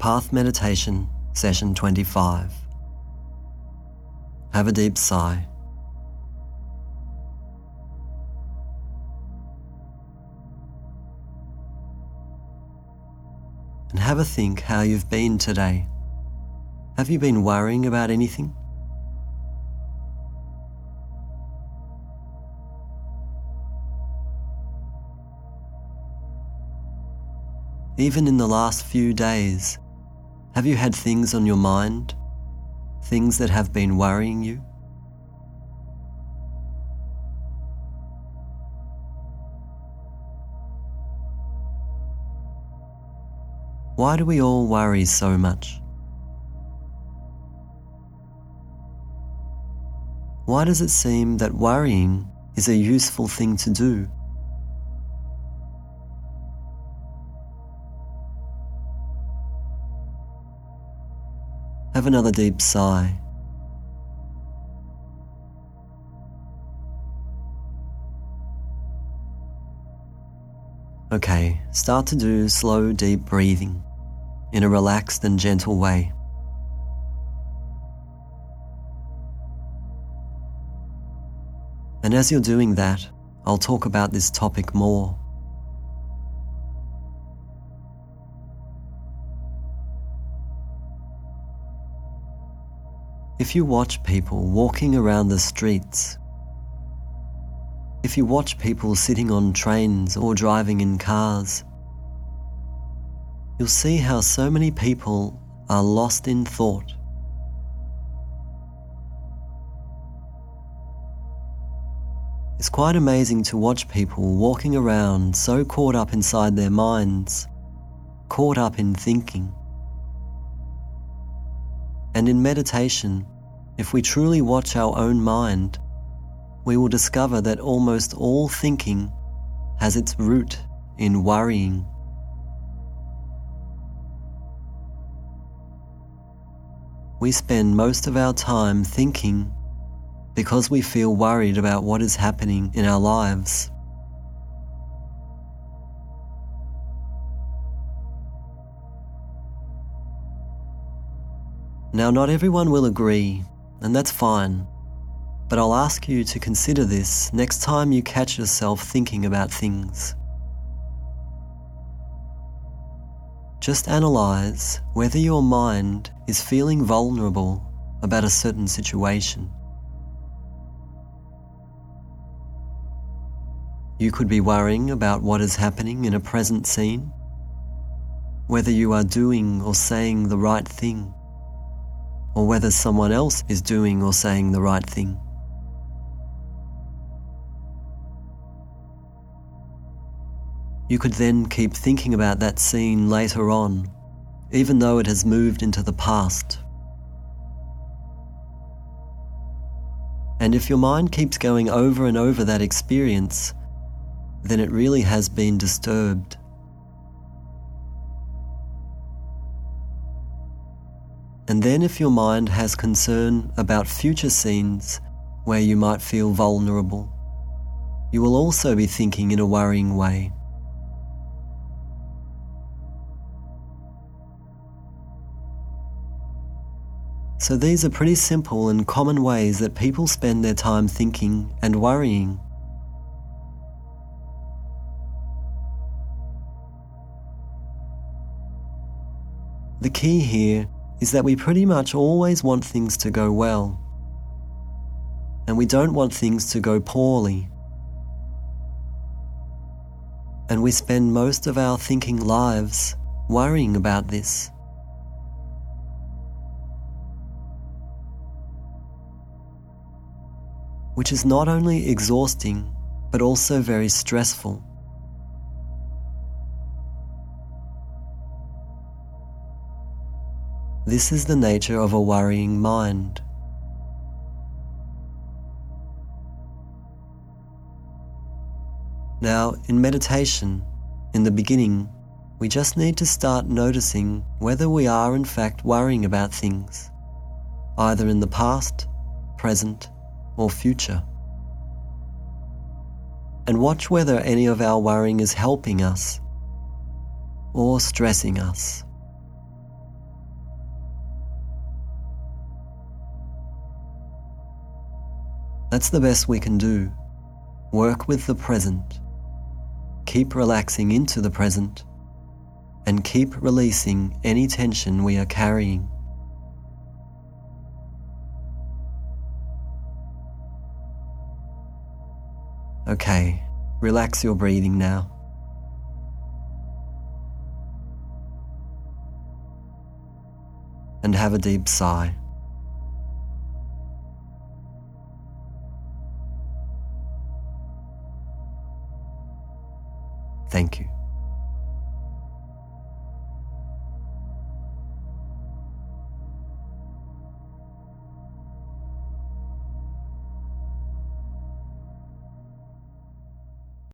Path Meditation, Session 25. Have a deep sigh. And have a think how you've been today. Have you been worrying about anything? Even in the last few days, have you had things on your mind? Things that have been worrying you? Why do we all worry so much? Why does it seem that worrying is a useful thing to do? Have another deep sigh. Okay, start to do slow, deep breathing in a relaxed and gentle way. And as you're doing that, I'll talk about this topic more. If you watch people walking around the streets, if you watch people sitting on trains or driving in cars, you'll see how so many people are lost in thought. It's quite amazing to watch people walking around so caught up inside their minds, caught up in thinking. And in meditation, if we truly watch our own mind, we will discover that almost all thinking has its root in worrying. We spend most of our time thinking because we feel worried about what is happening in our lives. Now, not everyone will agree, and that's fine, but I'll ask you to consider this next time you catch yourself thinking about things. Just analyze whether your mind is feeling vulnerable about a certain situation. You could be worrying about what is happening in a present scene, whether you are doing or saying the right thing or whether someone else is doing or saying the right thing. You could then keep thinking about that scene later on, even though it has moved into the past. And if your mind keeps going over and over that experience, then it really has been disturbed. And then, if your mind has concern about future scenes where you might feel vulnerable, you will also be thinking in a worrying way. So, these are pretty simple and common ways that people spend their time thinking and worrying. The key here is that we pretty much always want things to go well. And we don't want things to go poorly. And we spend most of our thinking lives worrying about this. Which is not only exhausting, but also very stressful. This is the nature of a worrying mind. Now, in meditation, in the beginning, we just need to start noticing whether we are in fact worrying about things, either in the past, present, or future. And watch whether any of our worrying is helping us or stressing us. That's the best we can do. Work with the present. Keep relaxing into the present and keep releasing any tension we are carrying. Okay, relax your breathing now. And have a deep sigh. Thank you.